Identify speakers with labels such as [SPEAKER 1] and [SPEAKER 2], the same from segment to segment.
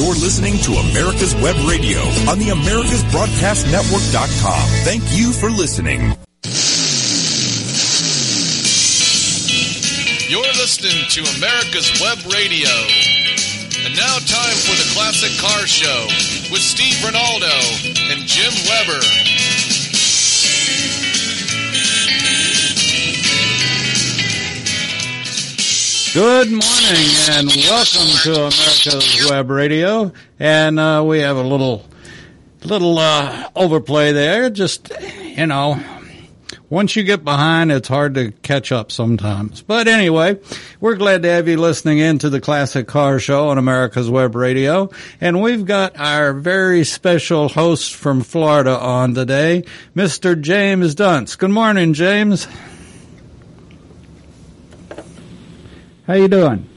[SPEAKER 1] You're listening to America's Web Radio on the AmericasBroadcastNetwork.com. Thank you for listening.
[SPEAKER 2] You're listening to America's Web Radio. And now time for the Classic Car Show with Steve Ronaldo and Jim Weber.
[SPEAKER 3] Good morning and welcome to America's Web Radio. And uh, we have a little, little uh, overplay there. Just you know, once you get behind, it's hard to catch up sometimes. But anyway, we're glad to have you listening in to the Classic Car Show on America's Web Radio. And we've got our very special host from Florida on today, Mr. James Dunst. Good morning, James. How you doing?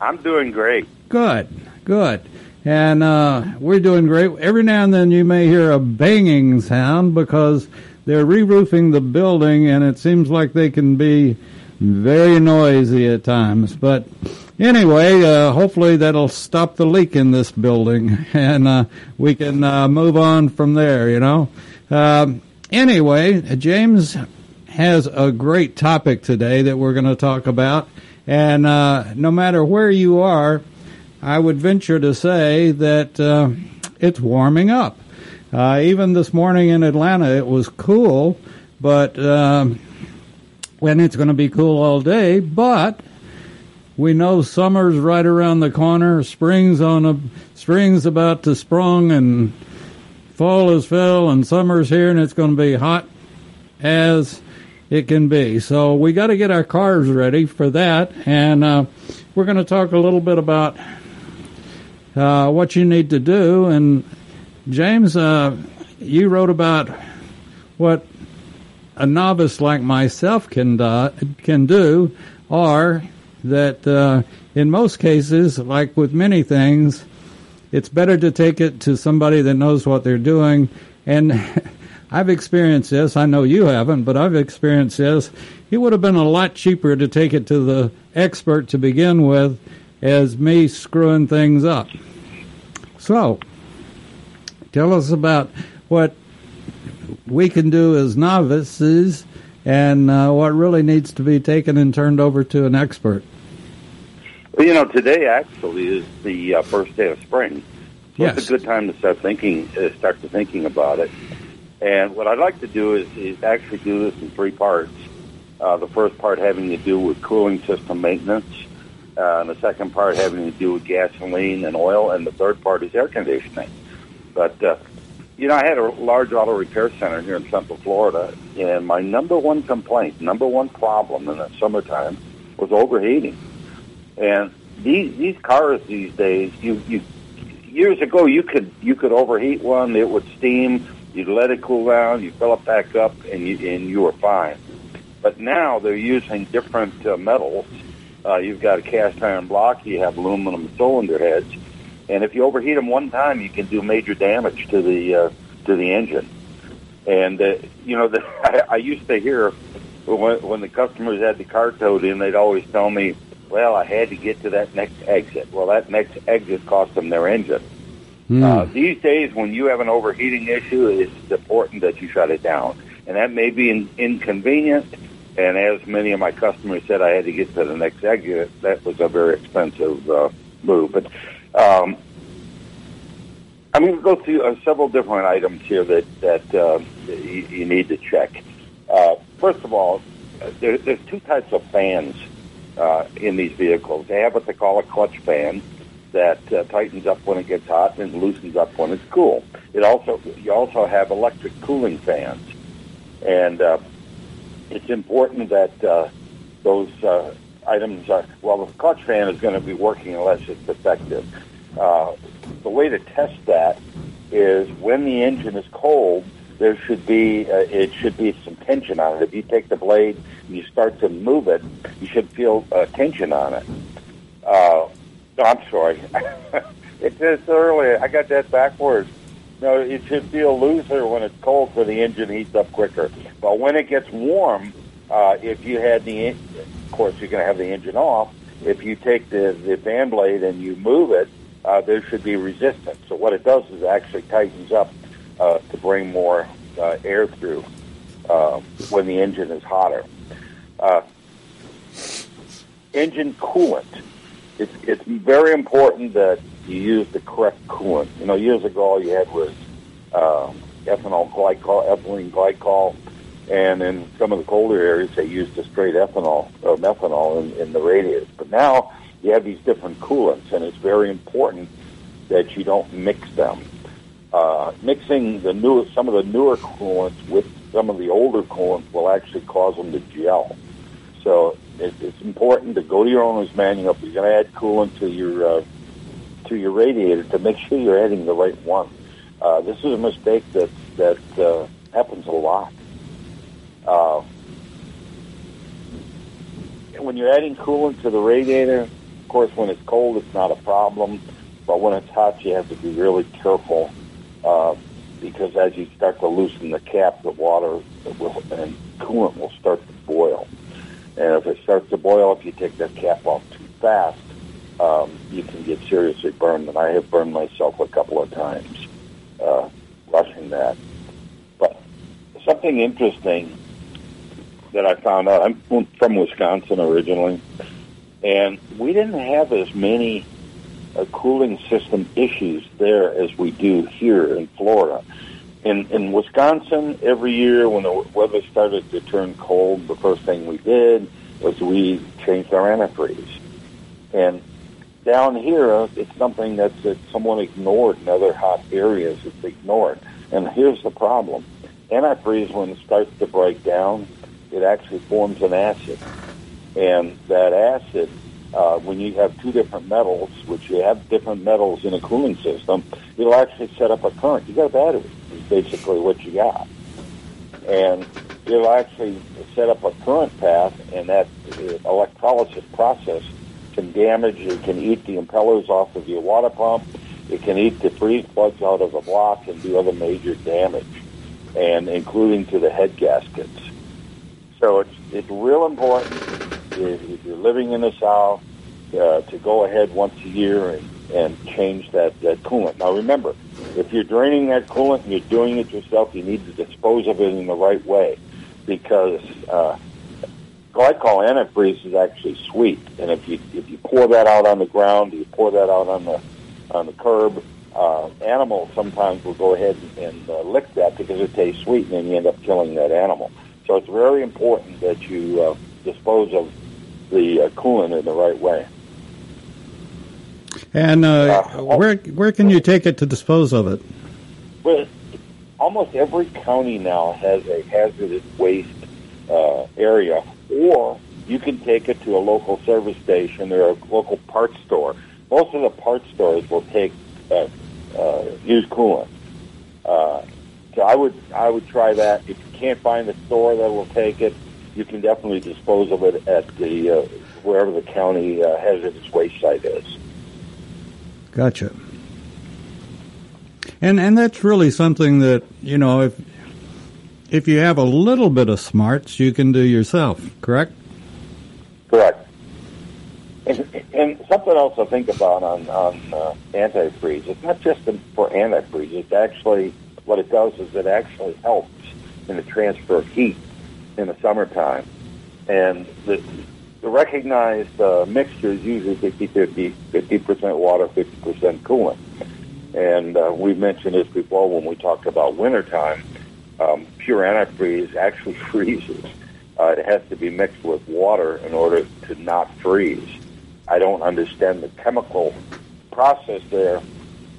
[SPEAKER 4] I'm doing great.
[SPEAKER 3] Good, good. And uh, we're doing great. Every now and then you may hear a banging sound because they're re-roofing the building, and it seems like they can be very noisy at times. But anyway, uh, hopefully that'll stop the leak in this building, and uh, we can uh, move on from there. You know. Um, anyway, James has a great topic today that we're going to talk about. And uh, no matter where you are, I would venture to say that uh, it's warming up. Uh, even this morning in Atlanta, it was cool, but um, when it's going to be cool all day. But we know summer's right around the corner. Spring's on a spring's about to sprung, and fall is fell, and summer's here, and it's going to be hot as it can be. So we got to get our cars ready for that, and uh, we're going to talk a little bit about uh, what you need to do. And James, uh, you wrote about what a novice like myself can do, can do, or that uh, in most cases, like with many things, it's better to take it to somebody that knows what they're doing and. I've experienced this. I know you haven't, but I've experienced this. It would have been a lot cheaper to take it to the expert to begin with as me screwing things up. So, tell us about what we can do as novices and uh, what really needs to be taken and turned over to an expert.
[SPEAKER 4] Well, you know, today actually is the uh, first day of spring. So
[SPEAKER 3] Yes.
[SPEAKER 4] it's a good time to start thinking, uh, start to thinking about it. And what I'd like to do is, is actually do this in three parts. Uh, the first part having to do with cooling system maintenance, uh, and the second part having to do with gasoline and oil, and the third part is air conditioning. But uh, you know, I had a large auto repair center here in Central Florida, and my number one complaint, number one problem in the summertime was overheating. And these these cars these days, you you years ago you could you could overheat one, it would steam, you'd let it cool down, you fill it back up, and you and you were fine. But now they're using different uh, metals. Uh, you've got a cast iron block, you have aluminum cylinder heads, and if you overheat them one time, you can do major damage to the uh, to the engine. And uh, you know, the, I, I used to hear when, when the customers had the car towed in, they'd always tell me, "Well, I had to get to that next exit." Well, that next exit cost them their engine.
[SPEAKER 3] Hmm.
[SPEAKER 4] Uh, these days, when you have an overheating issue, it's important that you shut it down, and that may be in, inconvenient. And as many of my customers said, I had to get to the next exit. That was a very expensive uh, move. But um, I'm going to go through uh, several different items here that that uh, you, you need to check. Uh, first of all, there, there's two types of fans uh, in these vehicles. They have what they call a clutch fan that uh, tightens up when it gets hot and loosens up when it's cool. It also you also have electric cooling fans, and uh, it's important that uh, those uh, items are well. The clutch fan is going to be working unless it's effective. Uh, the way to test that is when the engine is cold, there should be uh, it should be some tension on it. If you take the blade and you start to move it, you should feel uh, tension on it. Uh, no, I'm sorry. it says earlier. I got that backwards. No, it should feel looser when it's cold, so the engine heats up quicker. But when it gets warm, uh, if you had the, en- of course, you're going to have the engine off. If you take the the fan blade and you move it, uh, there should be resistance. So what it does is it actually tightens up uh, to bring more uh, air through uh, when the engine is hotter. Uh, engine coolant. It's, it's very important that you use the correct coolant. You know, years ago all you had was uh, ethanol glycol, ethylene glycol, and in some of the colder areas they used the straight ethanol or methanol in, in the radiators. But now you have these different coolants, and it's very important that you don't mix them. Uh, mixing the new some of the newer coolants with some of the older coolants will actually cause them to gel. So it, it's important to go to your owner's manual if you're going to add coolant to your uh, to your radiator to make sure you're adding the right one. Uh, this is a mistake that that uh, happens a lot. Uh, when you're adding coolant to the radiator, of course, when it's cold, it's not a problem. But when it's hot, you have to be really careful uh, because as you start to loosen the cap, the water will, and coolant will start to boil. And if it starts to boil, if you take that cap off too fast, um, you can get seriously burned. And I have burned myself a couple of times uh, rushing that. But something interesting that I found out, I'm from Wisconsin originally, and we didn't have as many uh, cooling system issues there as we do here in Florida. In, in Wisconsin, every year when the weather started to turn cold, the first thing we did was we changed our antifreeze. And down here, it's something that's that someone ignored in other hot areas. It's ignored. And here's the problem. Antifreeze, when it starts to break down, it actually forms an acid. And that acid, uh, when you have two different metals, which you have different metals in a cooling system, it'll actually set up a current. You got a battery, is basically what you got. And it'll actually set up a current path, and that uh, electrolysis process can damage, it can eat the impellers off of your water pump, it can eat the freeze plugs out of the block and do other major damage, and including to the head gaskets. So it's, it's real important if, if you're living in the South uh, to go ahead once a year and, and change that, that coolant. Now remember, if you're draining that coolant and you're doing it yourself, you need to dispose of it in the right way because uh, glycol antifreeze is actually sweet, and if you if you pour that out on the ground, you pour that out on the on the curb. Uh, animals sometimes will go ahead and, and uh, lick that because it tastes sweet, and then you end up killing that animal. So it's very important that you uh, dispose of the uh, coolant in the right way.
[SPEAKER 3] And uh, where where can you take it to dispose of it?
[SPEAKER 4] Well, almost every county now has a hazardous waste uh, area, or you can take it to a local service station or a local parts store. Most of the parts stores will take uh, uh, used coolant. Uh, so I would I would try that. If you can't find the store that will take it, you can definitely dispose of it at the uh, wherever the county uh, hazardous waste site is.
[SPEAKER 3] Gotcha. And and that's really something that you know if if you have a little bit of smarts, you can do yourself. Correct.
[SPEAKER 4] Correct. And, and something else to think about on on uh, antifreeze. It's not just for antifreeze. It's actually what it does is it actually helps in the transfer of heat in the summertime. And the, the recognized uh, mixture is usually 50-50, 50% water, 50% coolant. And uh, we've mentioned this before when we talked about wintertime. Um, pure antifreeze actually freezes. Uh, it has to be mixed with water in order to not freeze. I don't understand the chemical process there,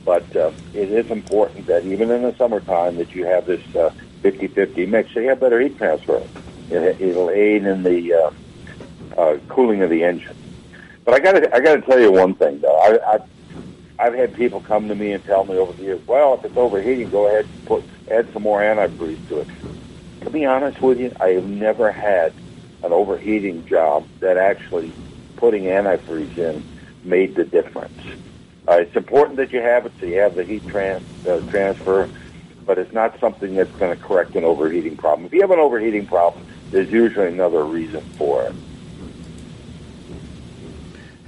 [SPEAKER 4] but uh, it is important that even in the summertime that you have this uh, 50-50 mix, so you have better heat transfer. It, it'll aid in the uh, cooling of the engine. But I got to I got to tell you one thing though. I, I I've had people come to me and tell me over the years, well, if it's overheating, go ahead and put add some more antifreeze to it. To be honest with you, I have never had an overheating job that actually putting antifreeze in made the difference. Uh, it's important that you have it so you have the heat trans, uh, transfer, but it's not something that's going to correct an overheating problem. If you have an overheating problem, there's usually another reason for it.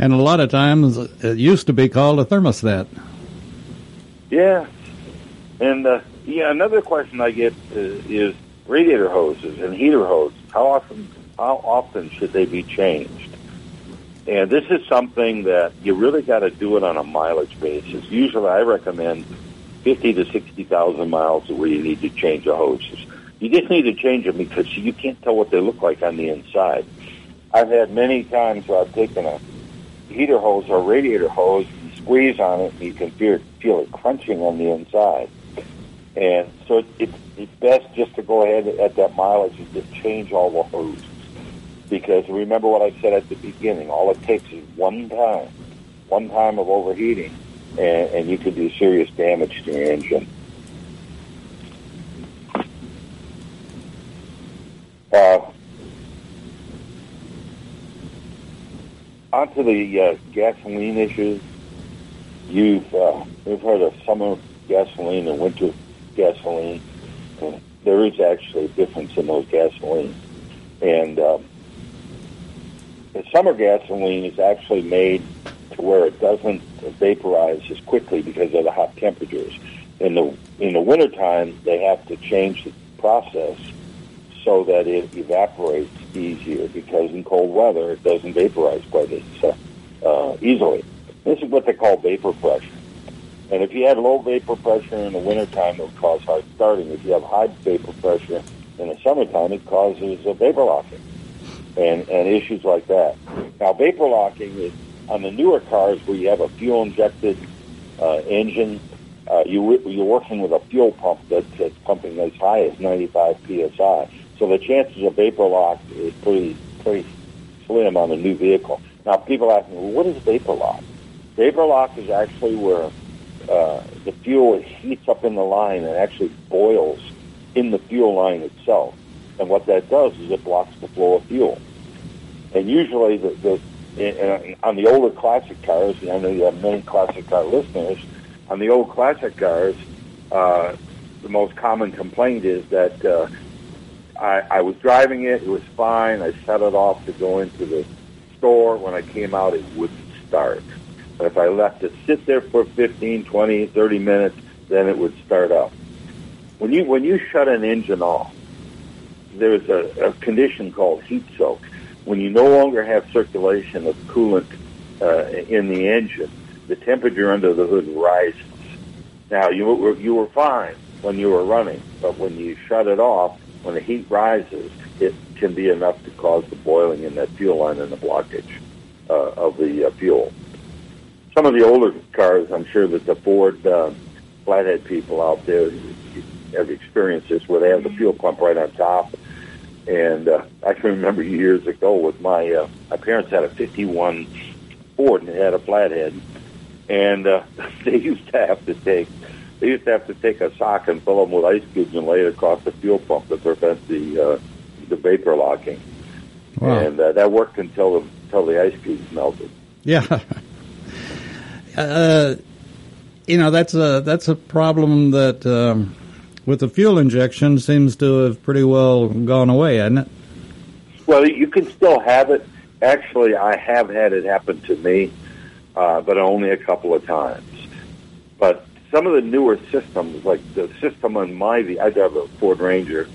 [SPEAKER 3] And a lot of times it used to be called a thermostat.
[SPEAKER 4] Yeah. And uh, yeah, another question I get uh, is radiator hoses and heater hoses. How often? How often should they be changed? And this is something that you really got to do it on a mileage basis. Usually, I recommend fifty to sixty thousand miles where you need to change the hoses. You just need to change them because you can't tell what they look like on the inside. I've had many times where I've taken a heater hose or radiator hose and squeeze on it, and you can feel, feel it crunching on the inside. And so it, it, it's best just to go ahead at that mileage and just change all the hoses. Because remember what I said at the beginning, all it takes is one time, one time of overheating, and, and you could do serious damage to your engine. Uh, onto the uh, gasoline issues. You've uh, we've heard of summer gasoline and winter gasoline. And there is actually a difference in those gasoline, and um, the summer gasoline is actually made to where it doesn't vaporize as quickly because of the hot temperatures. In the in the wintertime, they have to change the process so that it evaporates easier because in cold weather it doesn't vaporize quite as uh, uh, easily. This is what they call vapor pressure. And if you have low vapor pressure in the wintertime, it will cause hard starting. If you have high vapor pressure in the summertime, it causes uh, vapor locking and, and issues like that. Now, vapor locking is on the newer cars where you have a fuel injected uh, engine. Uh, you, you're working with a fuel pump that's, that's pumping as high as 95 psi. So the chances of vapor lock is pretty pretty slim on a new vehicle. Now people ask me, well, what is vapor lock? Vapor lock is actually where uh, the fuel heats up in the line and actually boils in the fuel line itself. And what that does is it blocks the flow of fuel. And usually, the, the on the older classic cars, and I know you have many classic car listeners, on the old classic cars, uh, the most common complaint is that uh, I, I was driving it. It was fine. I shut it off to go into the store. When I came out, it wouldn't start. But if I left it sit there for 15, 20, 30 minutes, then it would start up. When you when you shut an engine off, there's a, a condition called heat soak. When you no longer have circulation of coolant uh, in the engine, the temperature under the hood rises. Now you were you were fine when you were running, but when you shut it off, when the heat rises, it can be enough to cause the boiling in that fuel line and the blockage uh, of the uh, fuel. Some of the older cars, I'm sure that the Ford uh, flathead people out there have experienced this, where they have the fuel pump right on top. And uh, I can remember years ago with my uh, my parents had a '51 Ford and it had a flathead, and uh, they used to have to take they used to have to take a sock and fill them with ice cubes and lay it across the fuel pump to prevent the uh, the vapor locking. Wow. And uh, that worked until the until the ice cubes melted.
[SPEAKER 3] Yeah. uh, you know that's a that's a problem that um, with the fuel injection seems to have pretty well gone away, hasn't it?
[SPEAKER 4] Well, you can still have it. Actually, I have had it happen to me, uh, but only a couple of times. Some of the newer systems, like the system on my, I drive a Ford Ranger,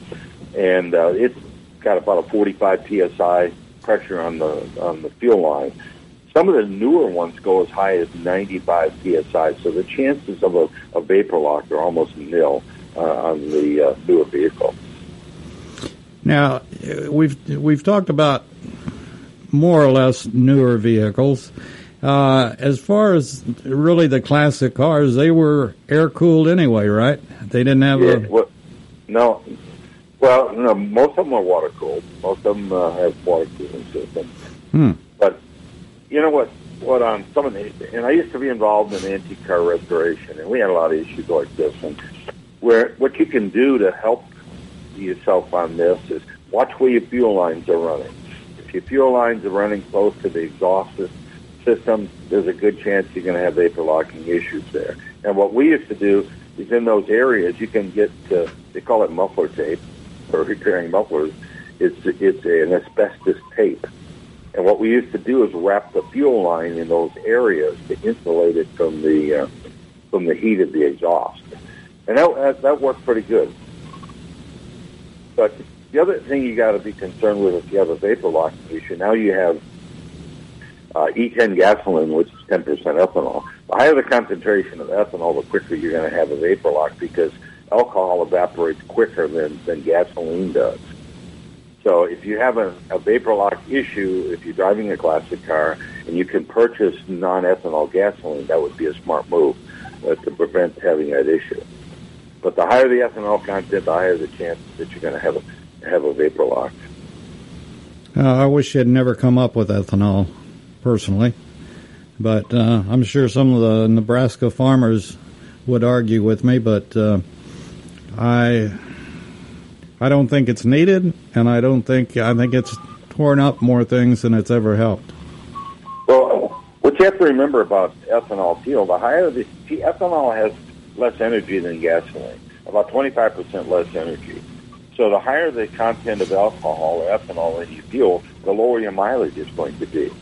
[SPEAKER 4] and uh, it's got about a 45 psi pressure on the on the fuel line. Some of the newer ones go as high as 95 psi, so the chances of a, a vapor lock are almost nil uh, on the uh, newer vehicle.
[SPEAKER 3] Now, we've we've talked about more or less newer vehicles. Uh, as far as really the classic cars, they were air cooled anyway, right? They didn't have
[SPEAKER 4] yeah,
[SPEAKER 3] a.
[SPEAKER 4] Well, no. Well, no, most of them are water cooled. Most of them uh, have water cooling systems.
[SPEAKER 3] Hmm.
[SPEAKER 4] But you know what? What on some of the and I used to be involved in antique car restoration, and we had a lot of issues like this. And where what you can do to help yourself on this is watch where your fuel lines are running. If your fuel lines are running close to the exhaust system, there's a good chance you're going to have vapor locking issues there. And what we used to do is in those areas, you can get, uh, they call it muffler tape for repairing mufflers. It's, it's an asbestos tape. And what we used to do is wrap the fuel line in those areas to insulate it from the uh, from the heat of the exhaust, and that that, worked pretty good. But the other thing you got to be concerned with if you have a vapor lock issue, now you have uh, E10 gasoline, which is 10% ethanol. The higher the concentration of ethanol, the quicker you're going to have a vapor lock because alcohol evaporates quicker than, than gasoline does. So if you have a, a vapor lock issue, if you're driving a classic car and you can purchase non-ethanol gasoline, that would be a smart move uh, to prevent having that issue. But the higher the ethanol content, the higher the chance that you're going to have a, have a vapor lock.
[SPEAKER 3] Uh, I wish it had never come up with ethanol, personally. But uh, I'm sure some of the Nebraska farmers would argue with me, but uh, I I don't think it's needed, and I don't think I think it's torn up more things than it's ever helped.
[SPEAKER 4] Well, what you have to remember about ethanol fuel, the higher the see, ethanol has less energy than gasoline, about 25% less energy. So the higher the content of alcohol or ethanol in your fuel, the lower your mileage is going to be.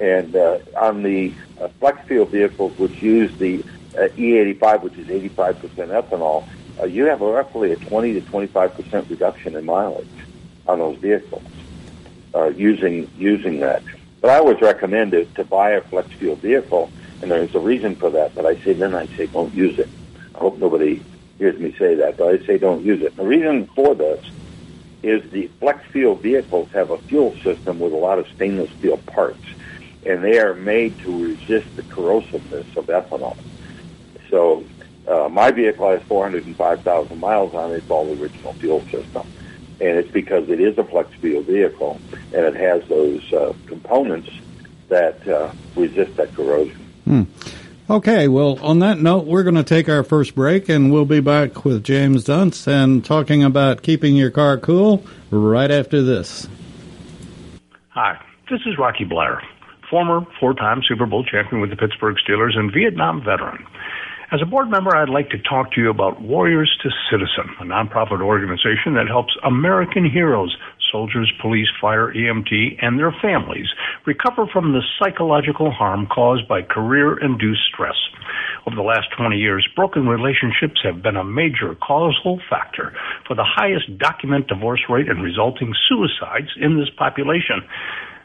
[SPEAKER 4] And uh, on the uh, flex fuel vehicles, which use the uh, E85, which is 85% ethanol, uh, you have roughly a 20 to 25% reduction in mileage on those vehicles uh, using using that. But I always recommend it to buy a flex fuel vehicle, and there's a reason for that. But I say then I say don't use it. I hope nobody hears me say that, but I say don't use it. The reason for this is the flex fuel vehicles have a fuel system with a lot of stainless steel parts, and they are made to resist the corrosiveness of ethanol. So uh, my vehicle has 405,000 miles on it. It's all the original fuel system. And it's because it is a flex fuel vehicle and it has those uh, components that uh, resist that corrosion.
[SPEAKER 3] Hmm. Okay, well, on that note, we're going to take our first break and we'll be back with James Dunst and talking about keeping your car cool right after this.
[SPEAKER 5] Hi, this is Rocky Bleier, former four time Super Bowl champion with the Pittsburgh Steelers and Vietnam veteran. As a board member, I'd like to talk to you about Warriors to Citizen, a nonprofit organization that helps American heroes, soldiers, police, fire, EMT, and their families recover from the psychological harm caused by career induced stress. Over the last 20 years, broken relationships have been a major causal factor for the highest document divorce rate and resulting suicides in this population.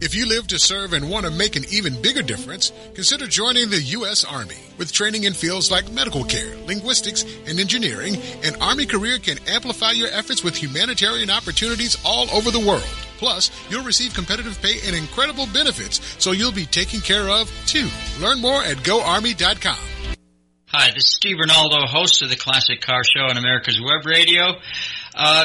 [SPEAKER 6] If you live to serve and want to make an even bigger difference, consider joining the U.S. Army. With training in fields like medical care, linguistics, and engineering, an Army career can amplify your efforts with humanitarian opportunities all over the world. Plus, you'll receive competitive pay and incredible benefits, so you'll be taken care of too. Learn more at GoArmy.com.
[SPEAKER 7] Hi, this is Steve Ronaldo, host of the Classic Car Show on America's Web Radio. Uh,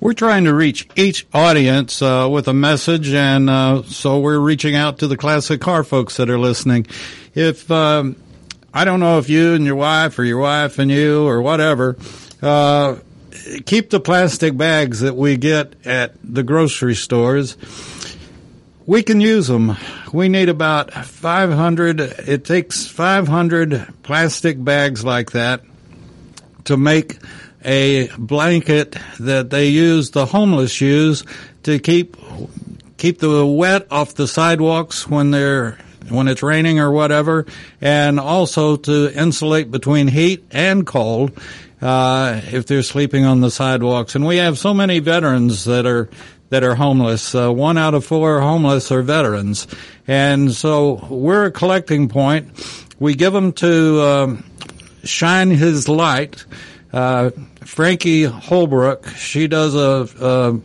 [SPEAKER 3] We're trying to reach each audience uh, with a message, and uh, so we're reaching out to the classic car folks that are listening. If um, I don't know if you and your wife, or your wife and you, or whatever, uh, keep the plastic bags that we get at the grocery stores. We can use them. We need about 500. It takes 500 plastic bags like that to make a blanket that they use, the homeless use, to keep keep the wet off the sidewalks when they're when it's raining or whatever, and also to insulate between heat and cold uh, if they're sleeping on the sidewalks. And we have so many veterans that are that are homeless. Uh, one out of four homeless are veterans, and so we're a collecting point. We give them to um, shine His light uh, Frankie Holbrook. She does a, a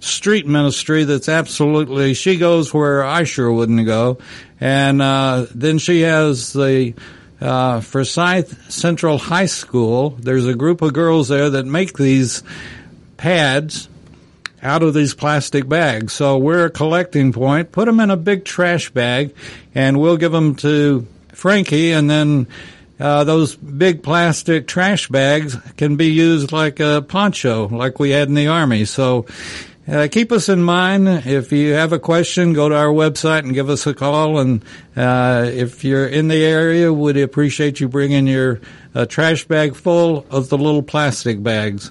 [SPEAKER 3] street ministry that's absolutely she goes where I sure wouldn't go, and uh, then she has the uh, Forsyth Central High School. There's a group of girls there that make these pads out of these plastic bags. So we're a collecting point. Put them in a big trash bag, and we'll give them to Frankie, and then uh, those big plastic trash bags can be used like a poncho, like we had in the army. So uh, keep us in mind. If you have a question, go to our website and give us a call. And uh, if you're in the area, we'd appreciate you bringing your uh, trash bag full of the little plastic bags.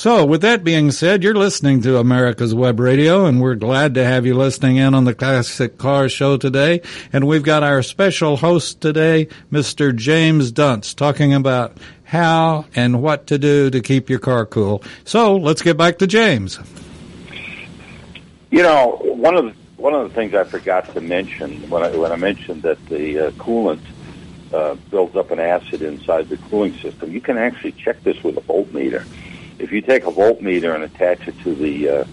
[SPEAKER 3] So, with that being said, you're listening to America's Web Radio, and we're glad to have you listening in on the Classic Car Show today. And we've got our special host today, Mr. James Dunst, talking about how and what to do to keep your car cool. So, let's get back to James.
[SPEAKER 4] You know, one of the, one of the things I forgot to mention when I when I mentioned that the uh, coolant uh, builds up an acid inside the cooling system, you can actually check this with a voltmeter if you take a voltmeter and attach it to the uh,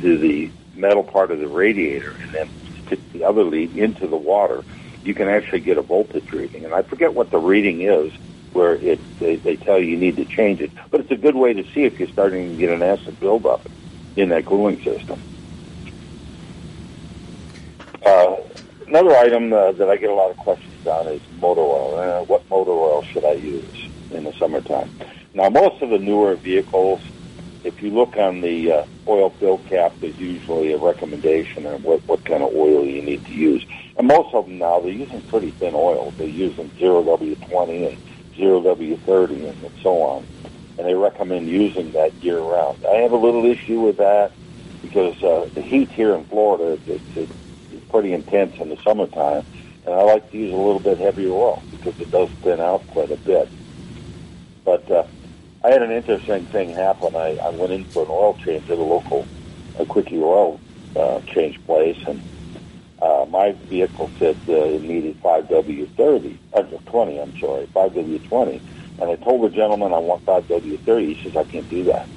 [SPEAKER 4] to the metal part of the radiator and then stick the other lead into the water, you can actually get a voltage reading. And I forget what the reading is where it they, they tell you you need to change it, but it's a good way to see if you're starting to get an acid buildup in that cooling system. Uh, another item uh, that I get a lot of questions on is motor oil. Uh, what motor oil should I use in the summertime? Now, most of the newer vehicles, if you look on the uh, oil fill cap, there's usually a recommendation on what, what kind of oil you need to use. And most of them now, they're using pretty thin oil. They're using 0W20 and 0W30 and so on. And they recommend using that year round. I have a little issue with that because uh, the heat here in Florida is, pretty intense in the summertime. And I like to use a little bit heavier oil because it does thin out quite a bit. But uh, I had an interesting thing happen. I, I went in for an oil change at a local a quickie oil uh, change place, and uh, my vehicle said uh, it needed 5W30, uh, 20, I'm sorry, 5W20. And I told the gentleman I want 5W30. He says, I can't do that.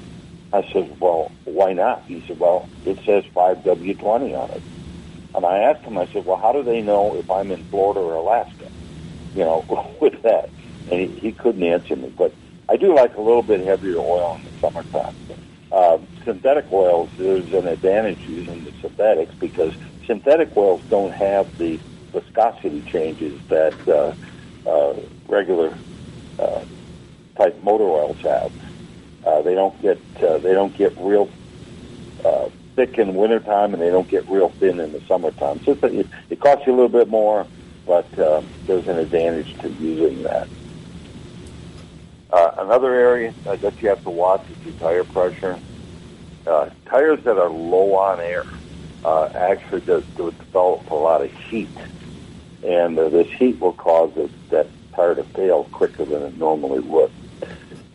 [SPEAKER 4] I said, well, why not? He said, well, it says 5W20 on it. And I asked him, I said, well, how do they know if I'm in Florida or Alaska? You know, with that. And he, he couldn't answer me. But I do like a little bit heavier oil in the summertime. Uh, synthetic oils, there's an advantage using the synthetics because synthetic oils don't have the viscosity changes that uh, uh, regular uh, type motor oils have. Uh, they don't get uh, they don't get real uh, thick in wintertime, and they don't get real thin in the summertime. So it, it costs you a little bit more, but uh, there's an advantage to using that. Another area uh, that you have to watch is your tire pressure. Uh, tires that are low on air uh, actually does, do develop a lot of heat, and uh, this heat will cause it, that tire to fail quicker than it normally would.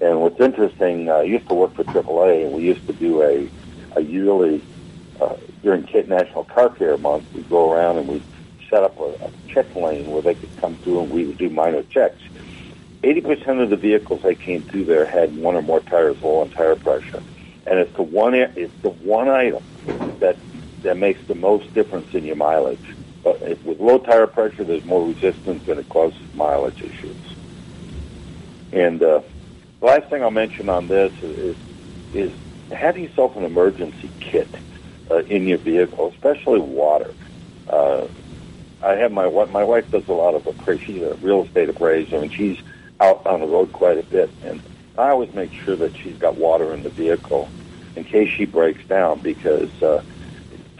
[SPEAKER 4] And what's interesting, uh, I used to work for AAA, and we used to do a, a yearly, uh, during National Car Care Month, we'd go around and we'd set up a, a check lane where they could come through and we would do minor checks 80% of the vehicles that came through there had one or more tires low on tire pressure. And it's the one, it's the one item that, that makes the most difference in your mileage. But if, with low tire pressure, there's more resistance and it causes mileage issues. And uh, the last thing I'll mention on this is, is have yourself an emergency kit uh, in your vehicle, especially water. Uh, I have my my wife does a lot of appraisal. She's a real estate appraiser, and she's out on the road quite a bit, and I always make sure that she's got water in the vehicle in case she breaks down because uh,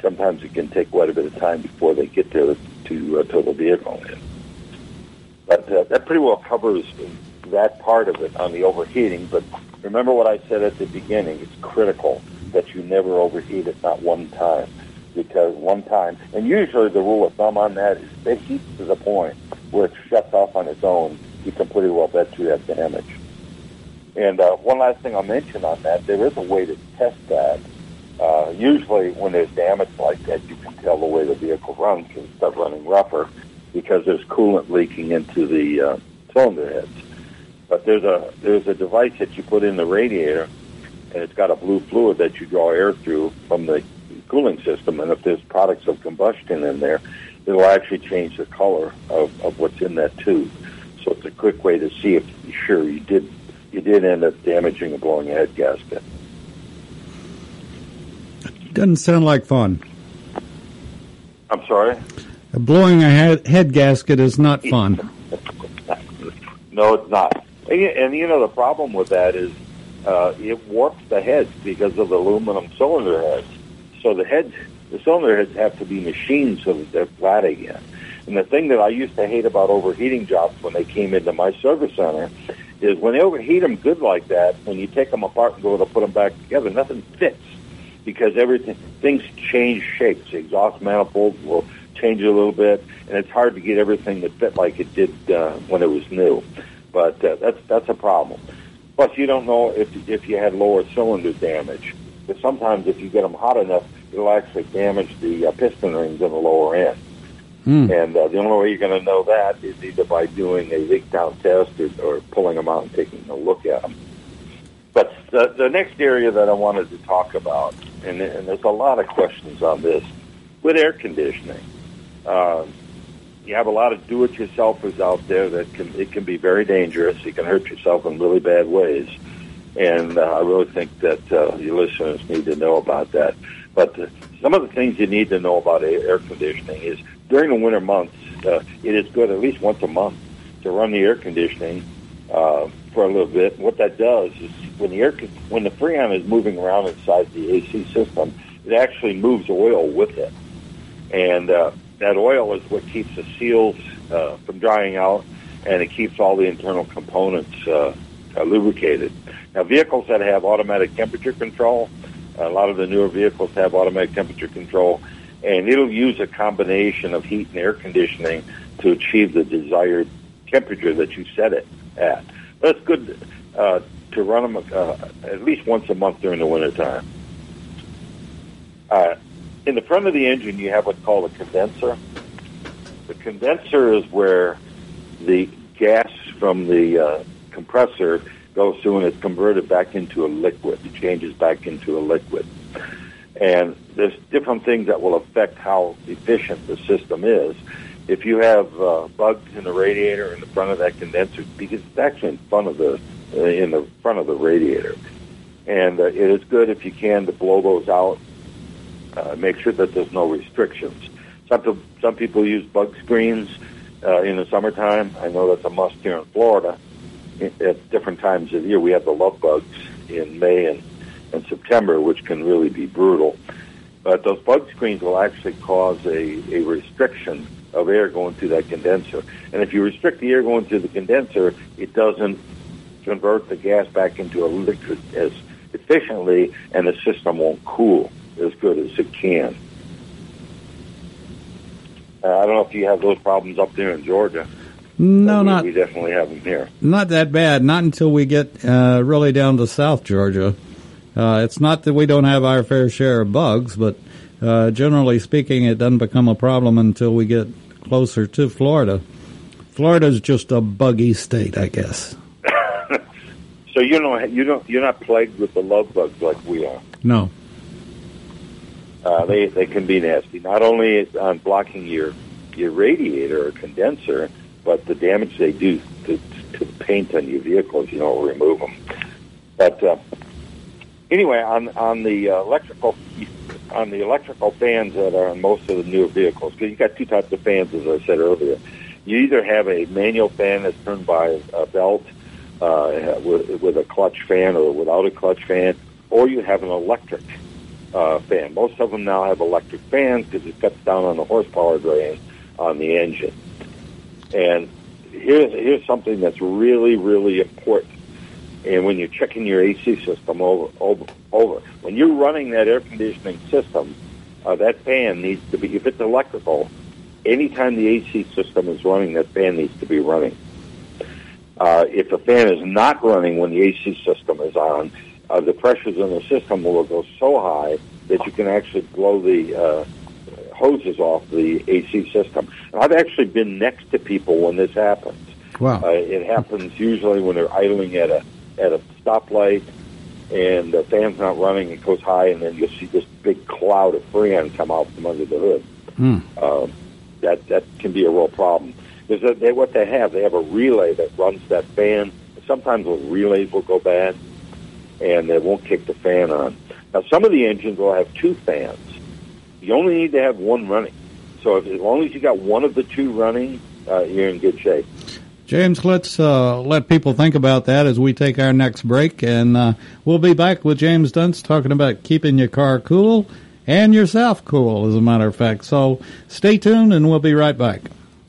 [SPEAKER 4] sometimes it can take quite a bit of time before they get there to uh, tow the vehicle in. But uh, that pretty well covers that part of it on the overheating. But remember what I said at the beginning: it's critical that you never overheat it, not one time, because one time, and usually the rule of thumb on that is it heats to the point where it shuts off on its own you can pretty well bet you have damage. And uh, one last thing I'll mention on that, there is a way to test that. Uh, usually when there's damage like that, you can tell the way the vehicle runs can start running rougher because there's coolant leaking into the uh, cylinder heads. But there's a there's a device that you put in the radiator, and it's got a blue fluid that you draw air through from the cooling system. And if there's products of combustion in there, it'll actually change the color of, of what's in that tube. So it's a quick way to see if sure you did you did end up damaging a blowing head gasket.
[SPEAKER 3] Doesn't sound like fun.
[SPEAKER 4] I'm sorry.
[SPEAKER 3] Blowing a head, head gasket is not fun.
[SPEAKER 4] no, it's not. And, and you know the problem with that is uh, it warps the heads because of the aluminum cylinder heads. So the heads, the cylinder heads have to be machined so that they're flat again. And the thing that I used to hate about overheating jobs when they came into my service center is when they overheat them good like that, when you take them apart and go to put them back together, nothing fits because everything things change shapes. The exhaust manifold will change a little bit, and it's hard to get everything to fit like it did uh, when it was new. But uh, that's that's a problem. Plus, you don't know if if you had lower cylinder damage. Because sometimes if you get them hot enough, it'll actually damage the uh, piston rings in the lower end.
[SPEAKER 3] Hmm.
[SPEAKER 4] And uh, the only way you're going to know that is either by doing a leak down test or, or pulling them out and taking a look at them. But the, the next area that I wanted to talk about, and, and there's a lot of questions on this, with air conditioning. Uh, you have a lot of do-it-yourselfers out there that can it can be very dangerous. You can hurt yourself in really bad ways, and uh, I really think that uh, your listeners need to know about that. But some of the things you need to know about air conditioning is during the winter months, uh, it is good at least once a month to run the air conditioning uh, for a little bit. What that does is when the air when the freon is moving around inside the AC system, it actually moves oil with it, and uh, that oil is what keeps the seals uh, from drying out, and it keeps all the internal components uh, uh, lubricated. Now, vehicles that have automatic temperature control, a lot of the newer vehicles have automatic temperature control, and it'll use a combination of heat and air conditioning to achieve the desired temperature that you set it at. That's good uh, to run them uh, at least once a month during the wintertime. Uh, in the front of the engine, you have what's called a condenser. The condenser is where the gas from the uh, compressor goes through and it's converted back into a liquid. It changes back into a liquid. And there's different things that will affect how efficient the system is. If you have uh, bugs in the radiator in the front of that condenser, because it's actually in front of the uh, in the front of the radiator, and uh, it is good if you can to blow those out. Uh, make sure that there's no restrictions. Some some people use bug screens uh, in the summertime. I know that's a must here in Florida. At different times of year, we have the love bugs in May and, and September, which can really be brutal. But those bug screens will actually cause a, a restriction of air going through that condenser. And if you restrict the air going through the condenser, it doesn't convert the gas back into a liquid as efficiently, and the system won't cool as good as it can. Uh, I don't know if you have those problems up there in Georgia.
[SPEAKER 3] No,
[SPEAKER 4] we,
[SPEAKER 3] not
[SPEAKER 4] We definitely have them here.
[SPEAKER 3] not that bad. Not until we get uh, really down to South Georgia. Uh, it's not that we don't have our fair share of bugs, but uh, generally speaking, it doesn't become a problem until we get closer to Florida. Florida's just a buggy state, I guess.
[SPEAKER 4] So you know you don't you're not plagued with the love bugs like we are.
[SPEAKER 3] No.
[SPEAKER 4] Uh, they they can be nasty. Not only on blocking your your radiator or condenser, but the damage they do to, to the paint on your vehicles. You know, remove them. But uh, anyway, on on the uh, electrical on the electrical fans that are on most of the newer vehicles, because you got two types of fans, as I said earlier. You either have a manual fan that's turned by a belt uh, with, with a clutch fan or without a clutch fan, or you have an electric uh, fan. Most of them now have electric fans because it cuts down on the horsepower drain on the engine. And here's here's something that's really really important. And when you're checking your AC system over over, over when you're running that air conditioning system, uh, that fan needs to be if it's electrical. Anytime the AC system is running, that fan needs to be running. Uh, if the fan is not running when the AC system is on, uh, the pressures in the system will go so high that you can actually blow the uh, hoses off the AC system. And I've actually been next to people when this happens.
[SPEAKER 3] Wow.
[SPEAKER 4] Uh, it happens usually when they're idling at a at a stoplight and the fan's not running. It goes high, and then you'll see this big cloud of freon come out from under the hood.
[SPEAKER 3] Hmm.
[SPEAKER 4] Uh, that that can be a real problem. Because they, what they have, they have a relay that runs that fan. Sometimes those relays will go bad, and they won't kick the fan on. Now, some of the engines will have two fans. You only need to have one running. So if, as long as you got one of the two running, uh, you're in good shape.
[SPEAKER 3] James, let's uh, let people think about that as we take our next break, and uh, we'll be back with James Dunst talking about keeping your car cool and yourself cool, as a matter of fact. So stay tuned, and we'll be right back.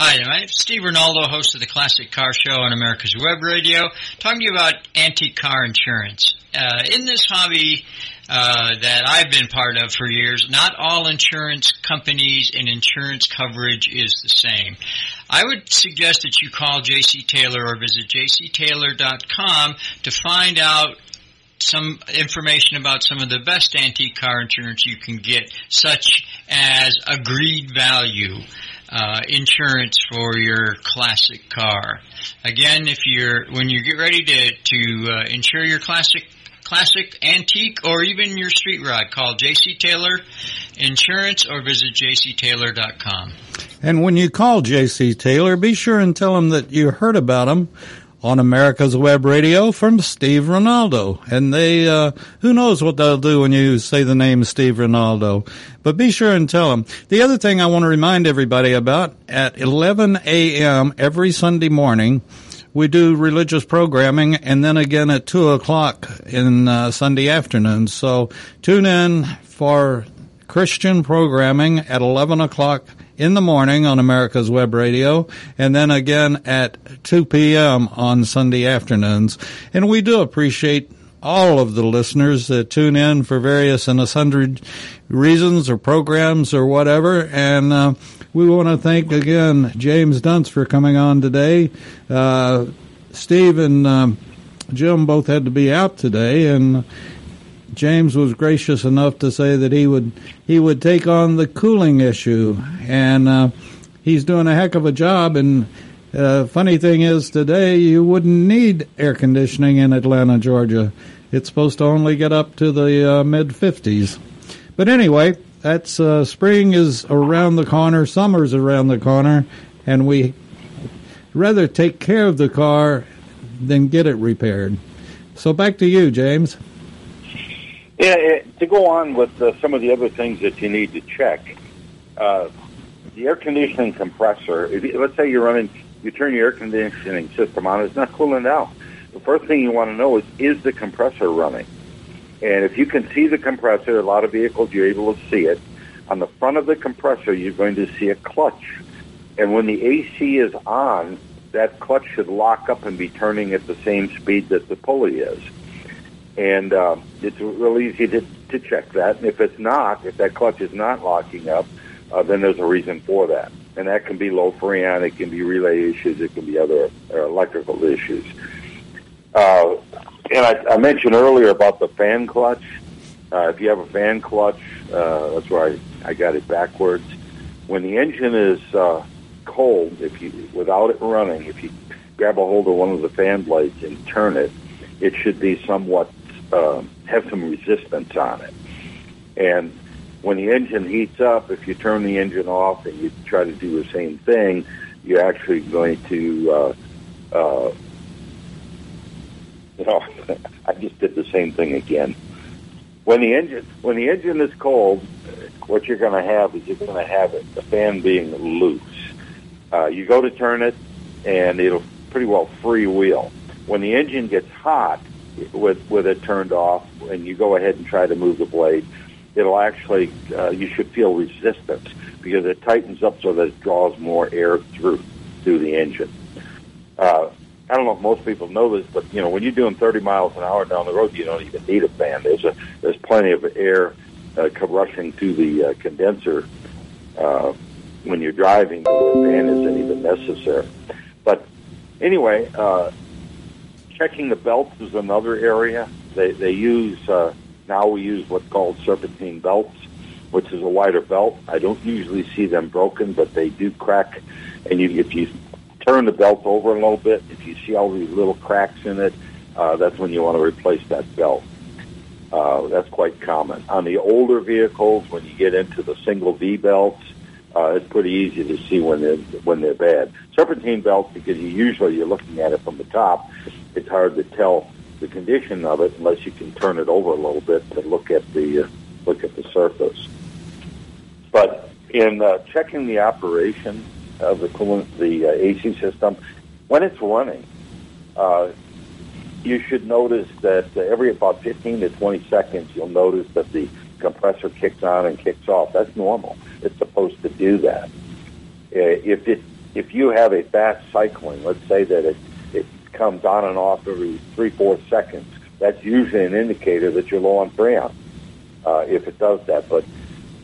[SPEAKER 7] Hi, name's Steve Ronaldo, host of the Classic Car Show on America's Web Radio, talking to you about antique car insurance. Uh, in this hobby uh, that I've been part of for years, not all insurance companies and insurance coverage is the same. I would suggest that you call JC Taylor or visit jctaylor.com to find out some information about some of the best antique car insurance you can get, such as agreed value uh, insurance for your classic car. Again, if you're when you get ready to to uh, insure your classic classic antique or even your street rod, call JC Taylor Insurance or visit jctaylor.com.
[SPEAKER 3] And when you call JC Taylor, be sure and tell him that you heard about him on America's Web Radio from Steve Ronaldo. And they, uh, who knows what they'll do when you say the name Steve Ronaldo. But be sure and tell them. The other thing I want to remind everybody about, at 11 a.m. every Sunday morning, we do religious programming and then again at 2 o'clock in uh, Sunday afternoon. So tune in for Christian programming at 11 o'clock in the morning on America's Web Radio, and then again at 2 p.m. on Sunday afternoons. And we do appreciate all of the listeners that tune in for various and a hundred reasons or programs or whatever. And uh, we want to thank again James Dunst for coming on today. Uh, Steve and um, Jim both had to be out today, and James was gracious enough to say that he would he would take on the cooling issue, and uh, he's doing a heck of a job. And uh, funny thing is, today you wouldn't need air conditioning in Atlanta, Georgia. It's supposed to only get up to the uh, mid 50s. But anyway, that's uh, spring is around the corner, summer's around the corner, and we rather take care of the car than get it repaired. So back to you, James.
[SPEAKER 4] Yeah, it, to go on with uh, some of the other things that you need to check, uh, the air conditioning compressor. If you, let's say you're running, you turn your air conditioning system on, it's not cooling down. The first thing you want to know is is the compressor running? And if you can see the compressor, a lot of vehicles you're able to see it. On the front of the compressor, you're going to see a clutch. And when the AC is on, that clutch should lock up and be turning at the same speed that the pulley is. And um, it's real easy to, to check that. And if it's not, if that clutch is not locking up, uh, then there's a reason for that. And that can be low freon, it can be relay issues, it can be other uh, electrical issues. Uh, and I, I mentioned earlier about the fan clutch. Uh, if you have a fan clutch, uh, that's where I, I got it backwards. When the engine is uh, cold, if you without it running, if you grab a hold of one of the fan blades and turn it, it should be somewhat uh, have some resistance on it. And when the engine heats up, if you turn the engine off and you try to do the same thing, you're actually going to, uh, uh, you know, I just did the same thing again. When the engine when the engine is cold, what you're going to have is you're going to have it, the fan being loose. Uh, you go to turn it, and it'll pretty well freewheel. When the engine gets hot, with with it turned off, and you go ahead and try to move the blade, it'll actually uh, you should feel resistance because it tightens up so that it draws more air through through the engine. Uh, I don't know if most people know this, but you know when you're doing 30 miles an hour down the road, you don't even need a fan. There's a there's plenty of air uh, rushing through the uh, condenser uh, when you're driving. The fan isn't even necessary. But anyway, uh, checking the belts is another area. They they use uh, now we use what's called serpentine belts, which is a wider belt. I don't usually see them broken, but they do crack. And you, if you turn the belt over a little bit, if you see all these little cracks in it, uh, that's when you want to replace that belt. Uh, that's quite common. On the older vehicles, when you get into the single V belts, uh, it's pretty easy to see when they're when they're bad. Serpentine belts, because you usually you're looking at it from the top, it's hard to tell the condition of it unless you can turn it over a little bit to look at the uh, look at the surface. But in uh, checking the operation of the coolant, the uh, AC system, when it's running, uh, you should notice that every about 15 to 20 seconds, you'll notice that the compressor kicks on and kicks off. That's normal. It's supposed to do that. Uh, if it if you have a fast cycling, let's say that it it comes on and off every three four seconds, that's usually an indicator that you're low on freon. Uh, if it does that, but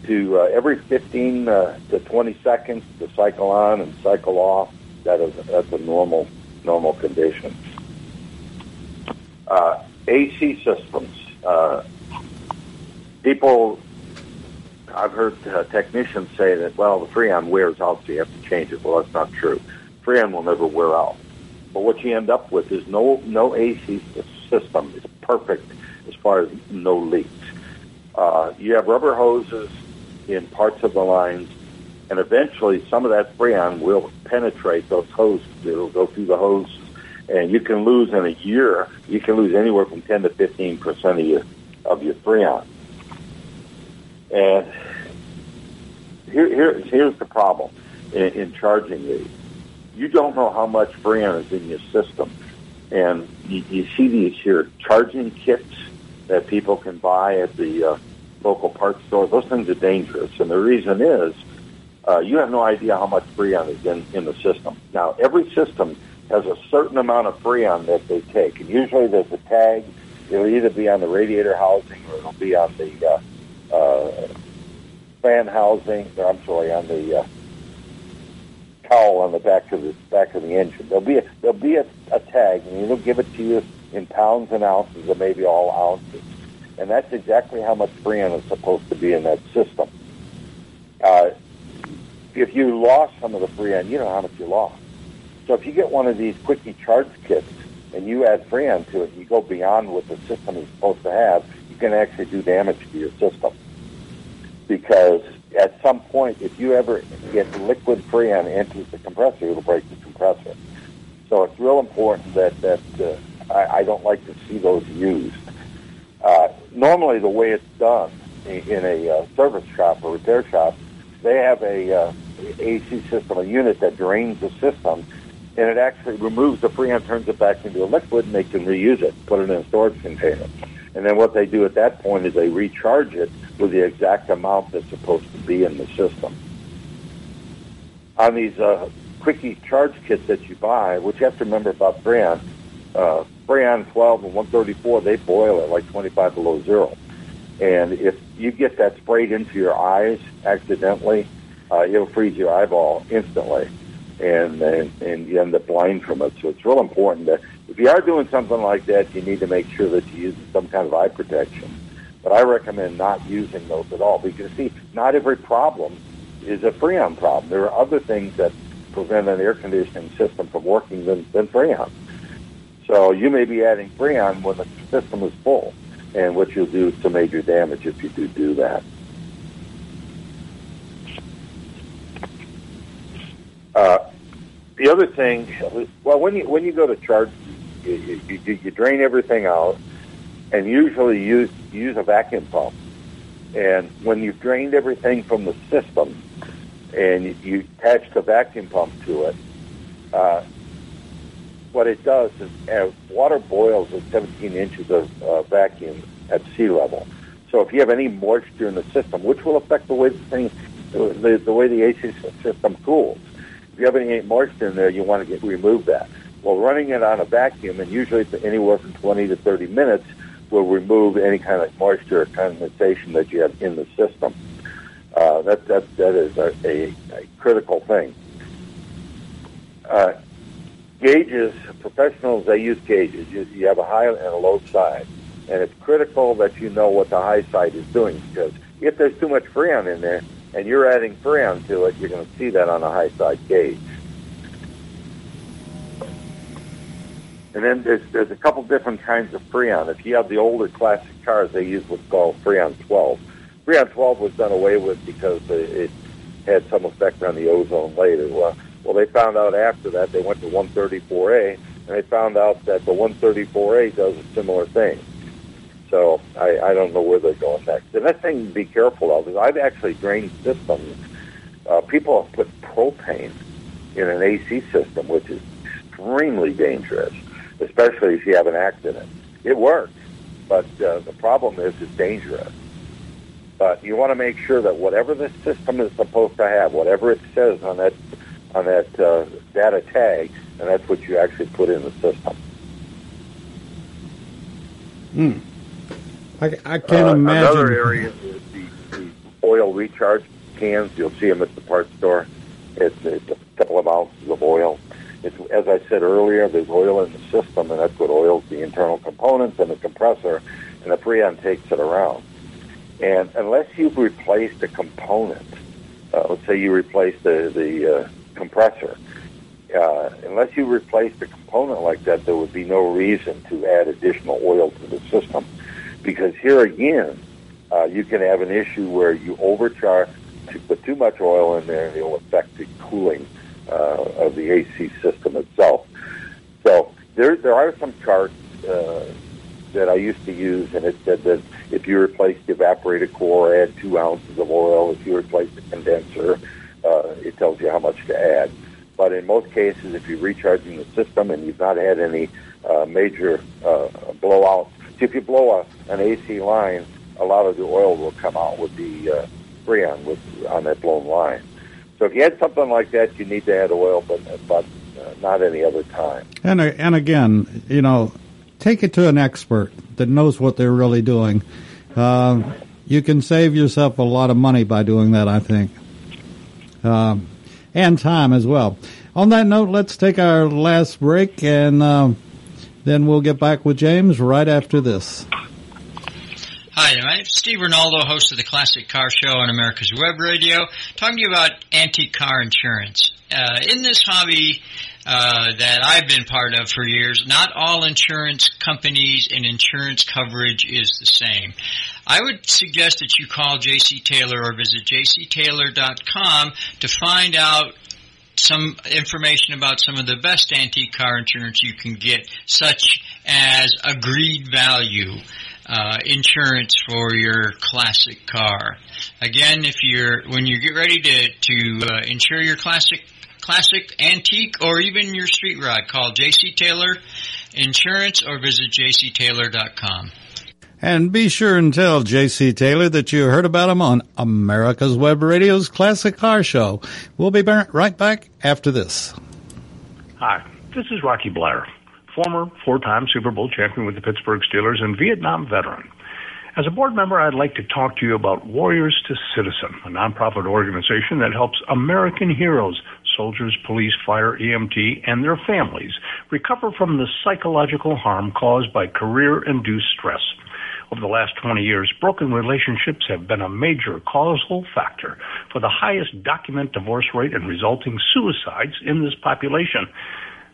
[SPEAKER 4] to uh, every 15 uh, to 20 seconds to cycle on and cycle off, that is that's a normal normal condition. Uh, AC systems. Uh, people, I've heard uh, technicians say that, well, the Freon wears out, so you have to change it. Well, that's not true. Freon will never wear out. But what you end up with is no no AC system is perfect as far as no leaks. Uh, you have rubber hoses in parts of the lines, and eventually some of that Freon will penetrate those hoses. It'll go through the hose and you can lose in a year. You can lose anywhere from ten to fifteen percent of your of your freon. And here, here here's the problem in, in charging these. You don't know how much freon is in your system, and you, you see these here charging kits that people can buy at the uh, local parts store. Those things are dangerous, and the reason is uh, you have no idea how much freon is in, in the system. Now, every system has a certain amount of freon that they take. And usually there's a tag. It'll either be on the radiator housing or it'll be on the uh, uh, fan housing. Or I'm sorry, on the uh, cowl on the back of the back of the engine. There'll be a, there'll be a, a tag, and it'll give it to you in pounds and ounces, or maybe all ounces. And that's exactly how much freon is supposed to be in that system. Uh, if you lost some of the freon, you know how much you lost. So if you get one of these quickie charge kits and you add Freon to it, you go beyond what the system is supposed to have, you can actually do damage to your system. Because at some point, if you ever get liquid Freon into the compressor, it'll break the compressor. So it's real important that that uh, I, I don't like to see those used. Uh, normally, the way it's done in, in a uh, service shop or repair shop, they have a uh, AC system, a unit that drains the system and it actually removes the freon, turns it back into a liquid, and they can reuse it, put it in a storage container. And then what they do at that point is they recharge it with the exact amount that's supposed to be in the system. On these uh, quickie charge kits that you buy, which you have to remember about Freon, uh, Freon 12 and 134, they boil at like 25 below zero. And if you get that sprayed into your eyes accidentally, uh, it'll freeze your eyeball instantly and, and and you end up blind from it. So it's real important that if you are doing something like that, you need to make sure that you use some kind of eye protection. But I recommend not using those at all because see, not every problem is a freon problem. There are other things that prevent an air conditioning system from working than, than freon. So you may be adding freon when the system is full, and what you'll do is to major damage if you do do that. Uh, the other thing, well, when you when you go to charge, you, you, you drain everything out, and usually use use a vacuum pump. And when you've drained everything from the system, and you attach the vacuum pump to it, uh, what it does is as water boils at 17 inches of uh, vacuum at sea level. So if you have any moisture in the system, which will affect the way the thing, the, the way the AC system cools, if you have any moisture in there, you want to get remove that. Well, running it on a vacuum, and usually anywhere from 20 to 30 minutes, will remove any kind of moisture or condensation that you have in the system. Uh, that that that is a, a, a critical thing. Uh, gauges, professionals they use gauges. You, you have a high and a low side, and it's critical that you know what the high side is doing because if there's too much freon in there and you're adding freon to it, you're going to see that on a high side gauge. And then there's there's a couple different kinds of Freon. If you have the older classic cars, they use what's called Freon 12. Freon 12 was done away with because it had some effect on the ozone later. Well, well, they found out after that they went to 134A, and they found out that the 134A does a similar thing. So I, I don't know where they're going next. The next thing to be careful of is I've actually drained systems. Uh, people have put propane in an AC system, which is extremely dangerous especially if you have an accident. It works, but uh, the problem is it's dangerous. But you want to make sure that whatever the system is supposed to have, whatever it says on that on that uh, data tag, and that's what you actually put in the system.
[SPEAKER 3] Hmm. I, I can't uh, imagine.
[SPEAKER 4] Another area is the, the oil recharge cans. You'll see them at the parts store. It's, it's a couple of ounces of oil. It's, as I said earlier, there's oil in the system, and that's what oils the internal components and the compressor, and the Freon takes it around. And unless you've replaced a component, uh, let's say you replace the, the uh, compressor, uh, unless you replace the component like that, there would be no reason to add additional oil to the system. Because here again, uh, you can have an issue where you overcharge, to put too much oil in there, and it'll affect the cooling uh, of the AC system itself. So there, there are some charts uh, that I used to use, and it said that if you replace the evaporator core, add two ounces of oil. If you replace the condenser, uh, it tells you how much to add. But in most cases, if you're recharging the system and you've not had any uh, major uh, blowout, if you blow a, an AC line, a lot of the oil will come out with the uh, freon with on that blown line. So if you had something like that, you need to add oil, but but uh, not any other time.
[SPEAKER 3] And uh, and again, you know, take it to an expert that knows what they're really doing. Uh, you can save yourself a lot of money by doing that, I think, um, and time as well. On that note, let's take our last break, and uh, then we'll get back with James right after this.
[SPEAKER 7] Hi, name's Steve Ronaldo, host of the Classic Car Show on America's Web Radio, talking to you about antique car insurance. Uh, in this hobby uh, that I've been part of for years, not all insurance companies and insurance coverage is the same. I would suggest that you call JC Taylor or visit jctaylor.com to find out some information about some of the best antique car insurance you can get, such as agreed value uh, insurance for your classic car. Again, if you're when you get ready to to uh, insure your classic classic antique or even your street rod, call JC Taylor Insurance or visit jctaylor.com.
[SPEAKER 3] And be sure and tell J.C. Taylor that you heard about him on America's Web Radio's Classic Car Show. We'll be right back after this.
[SPEAKER 5] Hi, this is Rocky Bleier former four time Super Bowl champion with the Pittsburgh Steelers and Vietnam veteran. As a board member, I'd like to talk to you about Warriors to Citizen, a nonprofit organization that helps American heroes, soldiers, police, fire, EMT, and their families recover from the psychological harm caused by career induced stress. Over the last 20 years, broken relationships have been a major causal factor for the highest document divorce rate and resulting suicides in this population.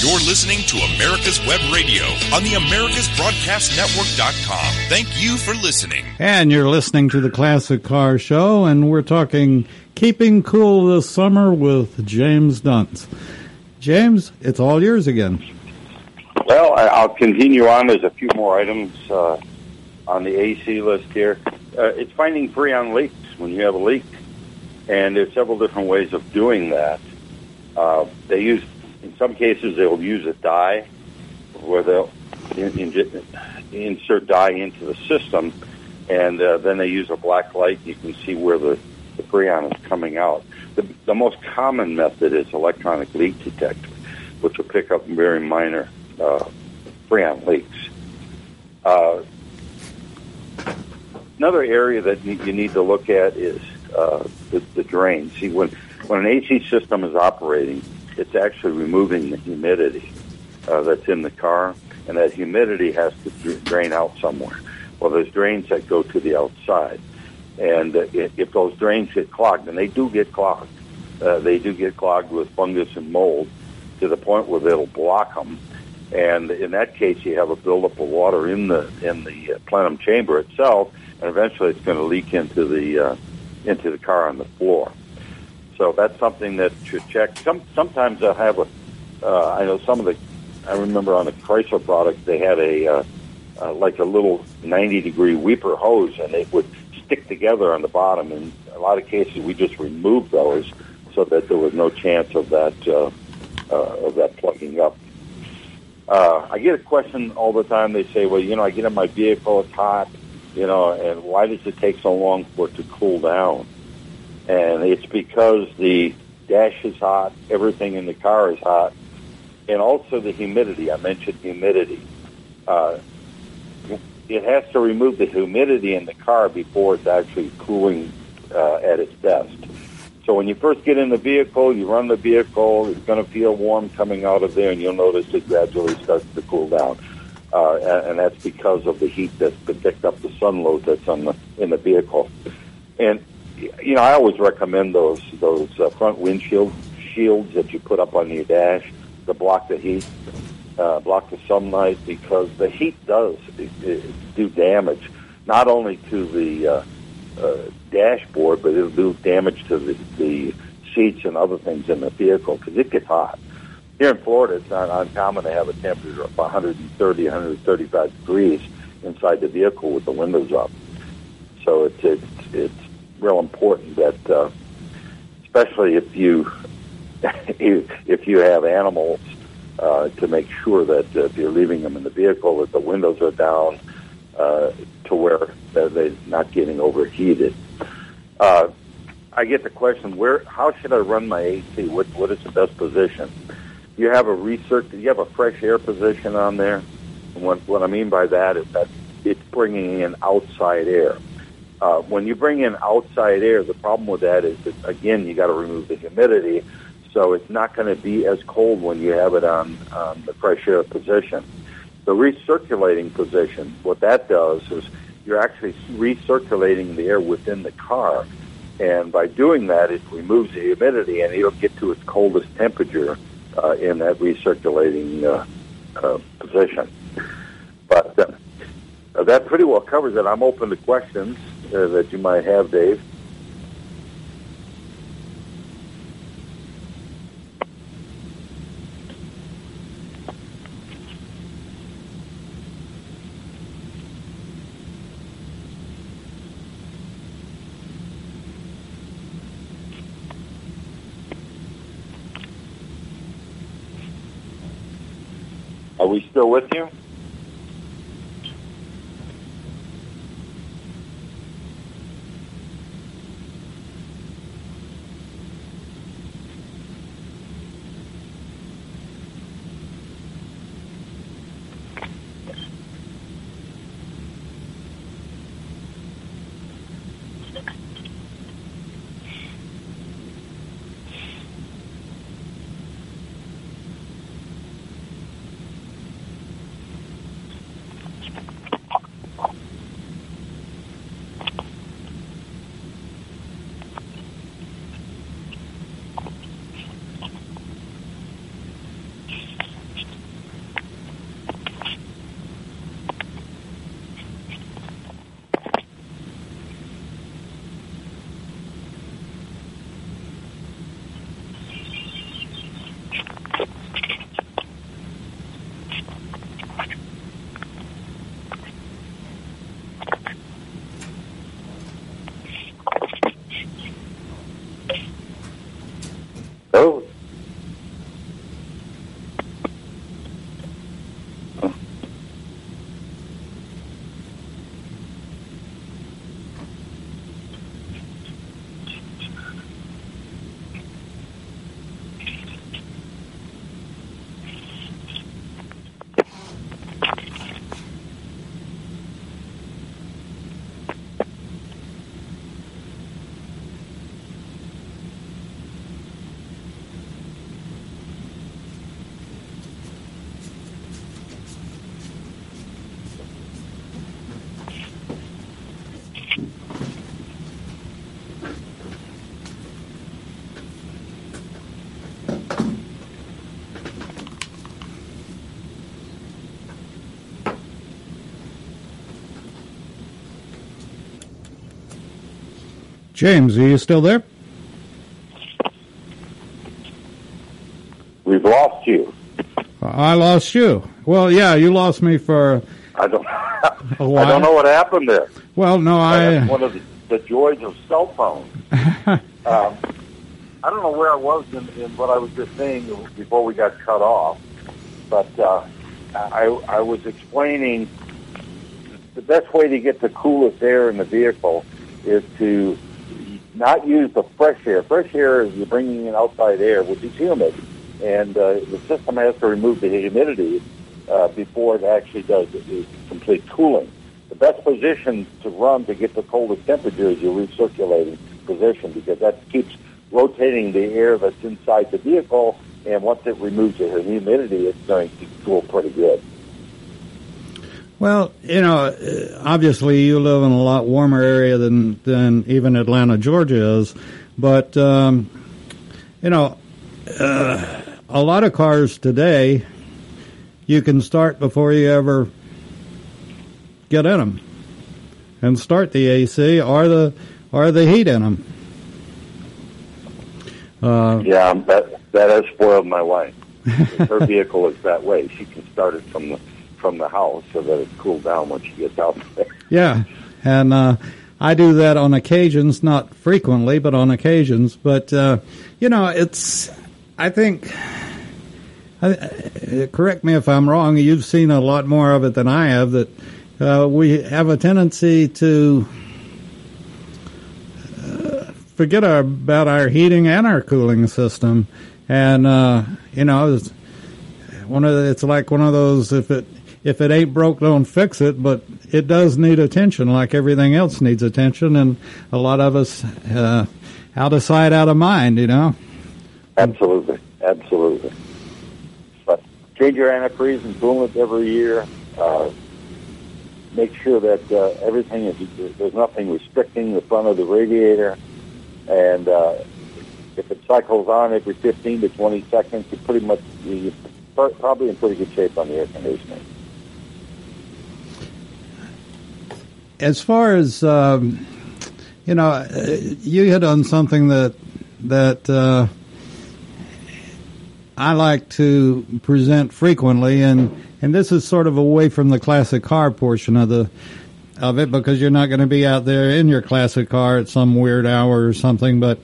[SPEAKER 1] You're listening to America's Web Radio on the AmericasBroadcastNetwork.com. Thank you for listening.
[SPEAKER 3] And you're listening to the Classic Car Show, and we're talking keeping cool this summer with James Dunst. James, it's all yours again.
[SPEAKER 4] Well, I'll continue on. There's a few more items uh, on the AC list here. Uh, it's finding freon leaks when you have a leak. And there's several different ways of doing that. Uh, they use, in some cases, they'll use a dye where they'll in, in, insert dye into the system, and uh, then they use a black light. You can see where the, the freon is coming out. The, the most common method is electronic leak detector, which will pick up very minor uh, freon leaks. Uh, another area that you need to look at is uh, the, the drain. See, when when an AC system is operating, it's actually removing the humidity uh, that's in the car, and that humidity has to drain out somewhere. Well, there's drains that go to the outside, and uh, if those drains get clogged, and they do get clogged, uh, they do get clogged with fungus and mold to the point where they'll block them. And in that case, you have a buildup of water in the in the uh, plenum chamber itself, and eventually it's going to leak into the uh, into the car on the floor. So that's something that should check. Some sometimes I have a. Uh, I know some of the. I remember on the Chrysler product they had a uh, uh, like a little 90 degree weeper hose, and it would stick together on the bottom. In a lot of cases, we just removed those so that there was no chance of that uh, uh, of that plugging up. Uh, I get a question all the time. They say, "Well, you know, I get in my vehicle, it's hot, you know, and why does it take so long for it to cool down?" And it's because the dash is hot, everything in the car is hot, and also the humidity. I mentioned humidity. Uh, it has to remove the humidity in the car before it's actually cooling uh, at its best. So when you first get in the vehicle, you run the vehicle, it's going to feel warm coming out of there, and you'll notice it gradually starts to cool down. Uh, and, and that's because of the heat that's been picked up, the sun load that's on the in the vehicle. And you know, I always recommend those those uh, front windshield shields that you put up on your dash to block the heat, uh, block the sunlight, because the heat does it, it do damage not only to the uh, uh, dashboard, but it'll do damage to the, the seats and other things in the vehicle because it gets hot. Here in Florida, it's not uncommon to have a temperature of 130, 135 degrees inside the vehicle with the windows up. So it's it's, it's real important that, uh, especially if you if you have animals, uh, to make sure that uh, if you're leaving them in the vehicle, that the windows are down uh, to where they're not getting overheated. Uh, I get the question: Where? How should I run my AC? What What is the best position? You have a research. You have a fresh air position on there. And what What I mean by that is that it's bringing in outside air. Uh, when you bring in outside air, the problem with that is that again you got to remove the humidity, so it's not going to be as cold when you have it on, the fresh air position. The recirculating position, what that does is you're actually recirculating the air within the car. And by doing that, it removes the humidity and it'll get to its coldest temperature uh, in that recirculating uh, uh, position. But uh, that pretty well covers it. I'm open to questions uh, that you might have, Dave. Are we still with you?
[SPEAKER 3] James, are you still there?
[SPEAKER 4] We've lost you.
[SPEAKER 3] I lost you. Well, yeah, you lost me for
[SPEAKER 4] I don't. I don't know what happened there.
[SPEAKER 3] Well, no, I.
[SPEAKER 4] one of the, the joys of cell phones. um, I don't know where I was in, in what I was just saying before we got cut off, but uh, I, I was explaining the best way to get the coolest air in the vehicle is to not use the fresh air. Fresh air is you're bringing in outside air, which is humid, and uh, the system has to remove the humidity uh, before it actually does the complete cooling. The best position to run to get the coldest temperature is your recirculating position because that keeps rotating the air that's inside the vehicle, and once it removes the humidity, it's going to cool pretty good.
[SPEAKER 3] Well, you know, uh, obviously you live in a lot warmer area than than even Atlanta, Georgia is, but um, you know, uh, a lot of cars today you can start before you ever get in them and start the AC or the or the heat in them. Uh,
[SPEAKER 4] Yeah, that that has spoiled my wife. Her vehicle is that way. She can start it from the from the house so that it's cooled down when she gets out there.
[SPEAKER 3] Yeah, and uh, I do that on occasions, not frequently, but on occasions. But uh, you know, it's I think. I, uh, correct me if I'm wrong. You've seen a lot more of it than I have. That uh, we have a tendency to uh, forget our, about our heating and our cooling system, and uh, you know, it's one of the, it's like one of those if it if it ain't broke, don't fix it. But it does need attention, like everything else needs attention, and a lot of us uh, out of sight, out of mind. You know.
[SPEAKER 4] Absolutely, absolutely. But change your antifreeze and coolant every year. Uh, make sure that uh, everything is there's nothing restricting the front of the radiator, and uh, if it cycles on every 15 to 20 seconds, you pretty much you're probably in pretty good shape on the air conditioning.
[SPEAKER 3] As far as um, you know, uh, you hit on something that that uh, I like to present frequently, and and this is sort of away from the classic car portion of the of it because you're not going to be out there in your classic car at some weird hour or something. But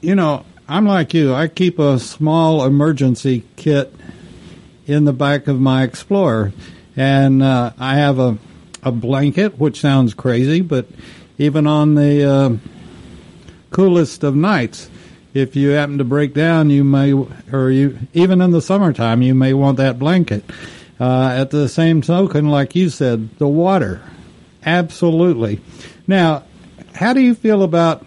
[SPEAKER 3] you know, I'm like you. I keep a small emergency kit in the back of my Explorer, and uh, I have a a blanket, which sounds crazy, but even on the uh, coolest of nights, if you happen to break down, you may, or you even in the summertime, you may want that blanket. Uh, at the same token, like you said, the water, absolutely. Now, how do you feel about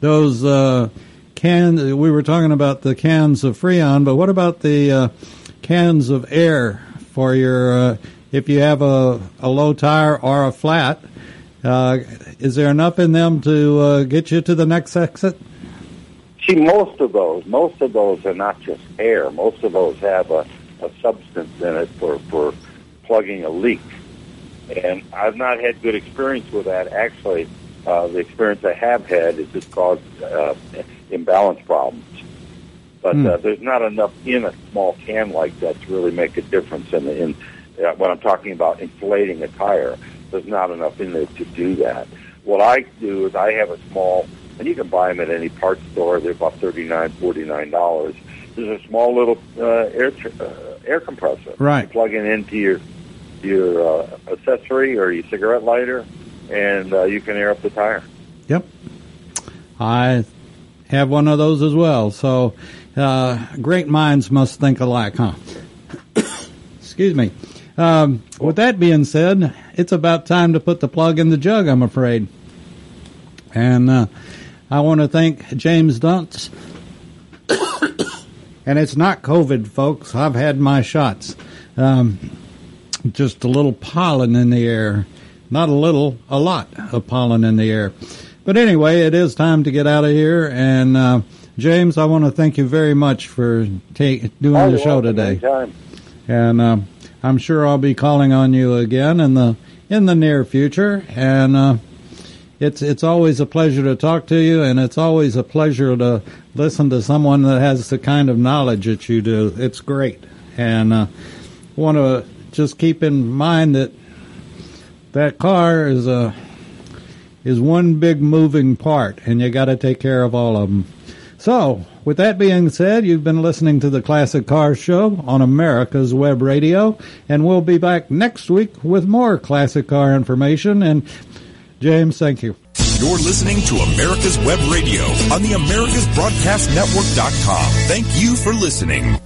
[SPEAKER 3] those uh, cans? We were talking about the cans of Freon, but what about the uh, cans of air for your? If you have a, a low tire or a flat, uh, is there enough in them to uh, get you to the next exit?
[SPEAKER 4] See, most of those, most of those are not just air. Most of those have a, a substance in it for, for plugging a leak. And I've not had good experience with that. Actually, uh, the experience I have had is it's caused uh, imbalance problems. But
[SPEAKER 3] Hmm.
[SPEAKER 4] uh, there's not enough in a small can like that to really make a difference in the, in when I'm talking about inflating a tire. There's not enough in there to do that. What I do is I have a small and you can buy them at any parts store. They're about thirty nine, forty nine dollars. There's a small little uh, air uh, air compressor.
[SPEAKER 3] Right.
[SPEAKER 4] You plug it into your your uh, accessory or your cigarette lighter, and uh, you can air up the tire.
[SPEAKER 3] Yep. I have one of those as well. So, uh, great minds must think alike, huh? Excuse me. Um, with that being said, it's about time to put the plug in the jug, I'm afraid. And uh, I want to thank James Dunst. and it's not COVID, folks. I've had my shots. Um, just a little pollen in the air. Not a little, a lot of pollen in the air. But anyway, it is time to get out of here. And uh, James, I want to thank you very much for take, doing
[SPEAKER 4] Oh,
[SPEAKER 3] the show today. And uh, I'm sure I'll be calling on you again in the in the near future. And uh, it's it's always a pleasure to talk to you, and it's always a pleasure to listen to someone that has the kind of knowledge that you do. It's great, and uh, want to just keep in mind that that car is a is one big moving part, and you got to take care of all of them. So, with that being said, you've been listening to the Classic Car Show on America's Web Radio, and we'll be back next week with more classic car information. And James, thank you.
[SPEAKER 1] You're listening to America's Web Radio on the AmericasBroadcastNetwork.com. Thank you for listening.